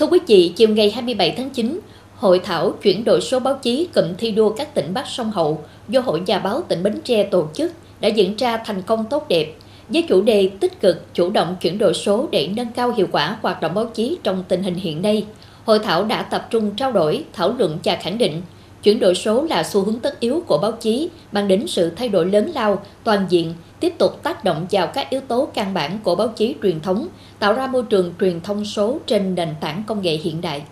Thưa quý vị, chiều ngày 27 tháng 9, Hội thảo chuyển đổi số báo chí cụm thi đua các tỉnh Bắc sông Hậu do Hội Nhà báo tỉnh Bến Tre tổ chức đã diễn ra thành công tốt đẹp với chủ đề tích cực chủ động chuyển đổi số để nâng cao hiệu quả hoạt động báo chí trong tình hình hiện nay. Hội thảo đã tập trung trao đổi, thảo luận và khẳng định chuyển đổi số là xu hướng tất yếu của báo chí, mang đến sự thay đổi lớn lao, toàn diện, tiếp tục tác động vào các yếu tố căn bản của báo chí truyền thống, tạo ra môi trường truyền thông số trên nền tảng công nghệ hiện đại.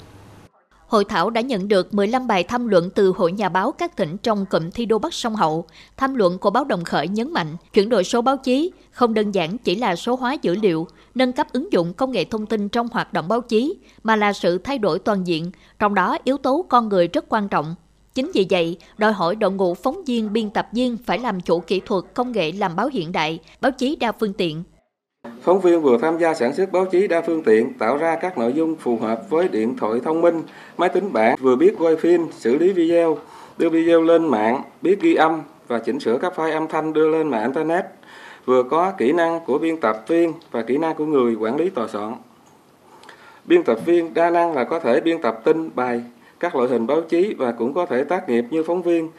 Hội thảo đã nhận được 15 bài tham luận từ Hội Nhà báo các tỉnh trong cụm thi đô Bắc Sông Hậu. Tham luận của báo Đồng Khởi nhấn mạnh, chuyển đổi số báo chí không đơn giản chỉ là số hóa dữ liệu, nâng cấp ứng dụng công nghệ thông tin trong hoạt động báo chí, mà là sự thay đổi toàn diện, trong đó yếu tố con người rất quan trọng. Chính vì vậy, đòi hỏi đội ngũ phóng viên, biên tập viên phải làm chủ kỹ thuật công nghệ làm báo hiện đại, báo chí đa phương tiện, Phóng viên vừa tham gia sản xuất báo chí đa phương tiện, tạo ra các nội dung phù hợp với điện thoại thông minh, máy tính bảng, vừa biết quay phim, xử lý video, đưa video lên mạng, biết ghi âm và chỉnh sửa các file âm thanh đưa lên mạng Internet, vừa có kỹ năng của biên tập viên và kỹ năng của người quản lý tòa soạn. Biên tập viên đa năng là có thể biên tập tin, bài, các loại hình báo chí và cũng có thể tác nghiệp như phóng viên,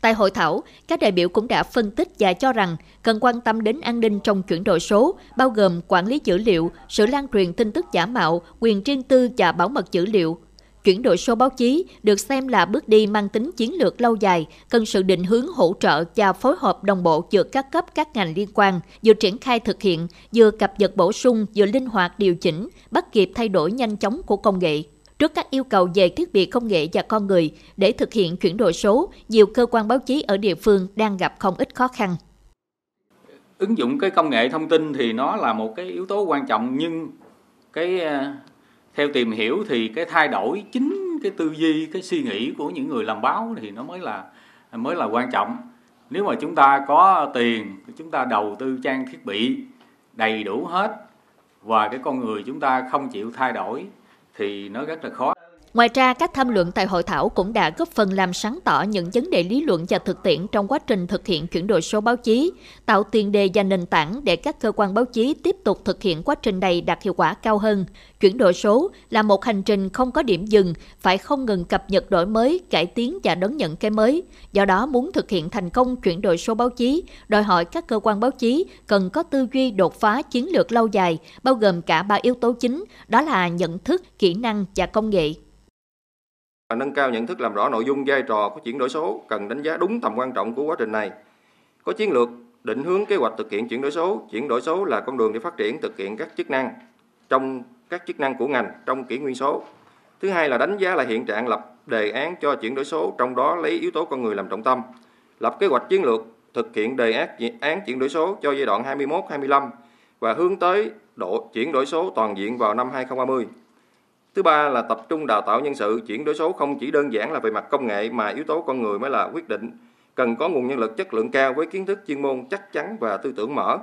Tại hội thảo, các đại biểu cũng đã phân tích và cho rằng cần quan tâm đến an ninh trong chuyển đổi số, bao gồm quản lý dữ liệu, sự lan truyền tin tức giả mạo, quyền riêng tư và bảo mật dữ liệu. Chuyển đổi số báo chí được xem là bước đi mang tính chiến lược lâu dài, cần sự định hướng hỗ trợ và phối hợp đồng bộ giữa các cấp các ngành liên quan, vừa triển khai thực hiện, vừa cập nhật bổ sung, vừa linh hoạt điều chỉnh, bắt kịp thay đổi nhanh chóng của công nghệ. Trước các yêu cầu về thiết bị công nghệ và con người để thực hiện chuyển đổi số, nhiều cơ quan báo chí ở địa phương đang gặp không ít khó khăn. Ứng dụng cái công nghệ thông tin thì nó là một cái yếu tố quan trọng nhưng cái ờ, theo tìm hiểu thì cái thay đổi chính cái tư duy, cái suy nghĩ của những người làm báo thì nó mới là mới là quan trọng. Nếu mà chúng ta có tiền, chúng ta đầu tư trang thiết bị đầy đủ hết và cái con người chúng ta không chịu thay đổi thì nó rất là khó. Ngoài ra, các tham luận tại hội thảo cũng đã góp phần làm sáng tỏ những vấn đề lý luận và thực tiễn trong quá trình thực hiện chuyển đổi số báo chí, tạo tiền đề và nền tảng để các cơ quan báo chí tiếp tục thực hiện quá trình này đạt hiệu quả cao hơn. Chuyển đổi số là một hành trình không có điểm dừng, phải không ngừng cập nhật đổi mới, cải tiến và đón nhận cái mới. Do đó, muốn thực hiện thành công chuyển đổi số báo chí, đòi hỏi các cơ quan báo chí cần có tư duy đột phá chiến lược lâu dài, bao gồm cả ba yếu tố chính, đó là nhận thức, kỹ năng và công nghệ và nâng cao nhận thức làm rõ nội dung vai trò của chuyển đổi số cần đánh giá đúng tầm quan trọng của quá trình này. Có chiến lược định hướng kế hoạch thực hiện chuyển đổi số, chuyển đổi số là con đường để phát triển thực hiện các chức năng trong các chức năng của ngành trong kỷ nguyên số. Thứ hai là đánh giá lại hiện trạng lập đề án cho chuyển đổi số, trong đó lấy yếu tố con người làm trọng tâm. Lập kế hoạch chiến lược thực hiện đề án chuyển đổi số cho giai đoạn 21-25 và hướng tới độ chuyển đổi số toàn diện vào năm 2030. Thứ ba là tập trung đào tạo nhân sự, chuyển đổi số không chỉ đơn giản là về mặt công nghệ mà yếu tố con người mới là quyết định. Cần có nguồn nhân lực chất lượng cao với kiến thức chuyên môn chắc chắn và tư tưởng mở,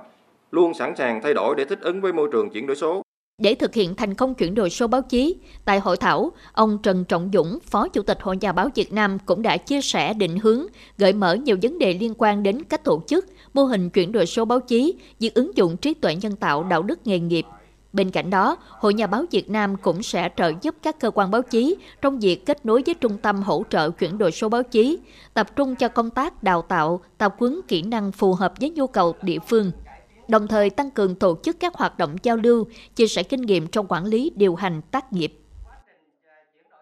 luôn sẵn sàng thay đổi để thích ứng với môi trường chuyển đổi số. Để thực hiện thành công chuyển đổi số báo chí, tại hội thảo, ông Trần Trọng Dũng, Phó Chủ tịch Hội Nhà báo Việt Nam cũng đã chia sẻ định hướng, gợi mở nhiều vấn đề liên quan đến cách tổ chức, mô hình chuyển đổi số báo chí, việc ứng dụng trí tuệ nhân tạo đạo đức nghề nghiệp, Bên cạnh đó, Hội Nhà báo Việt Nam cũng sẽ trợ giúp các cơ quan báo chí trong việc kết nối với Trung tâm hỗ trợ chuyển đổi số báo chí, tập trung cho công tác đào tạo, tập huấn kỹ năng phù hợp với nhu cầu địa phương, đồng thời tăng cường tổ chức các hoạt động giao lưu, chia sẻ kinh nghiệm trong quản lý điều hành tác nghiệp.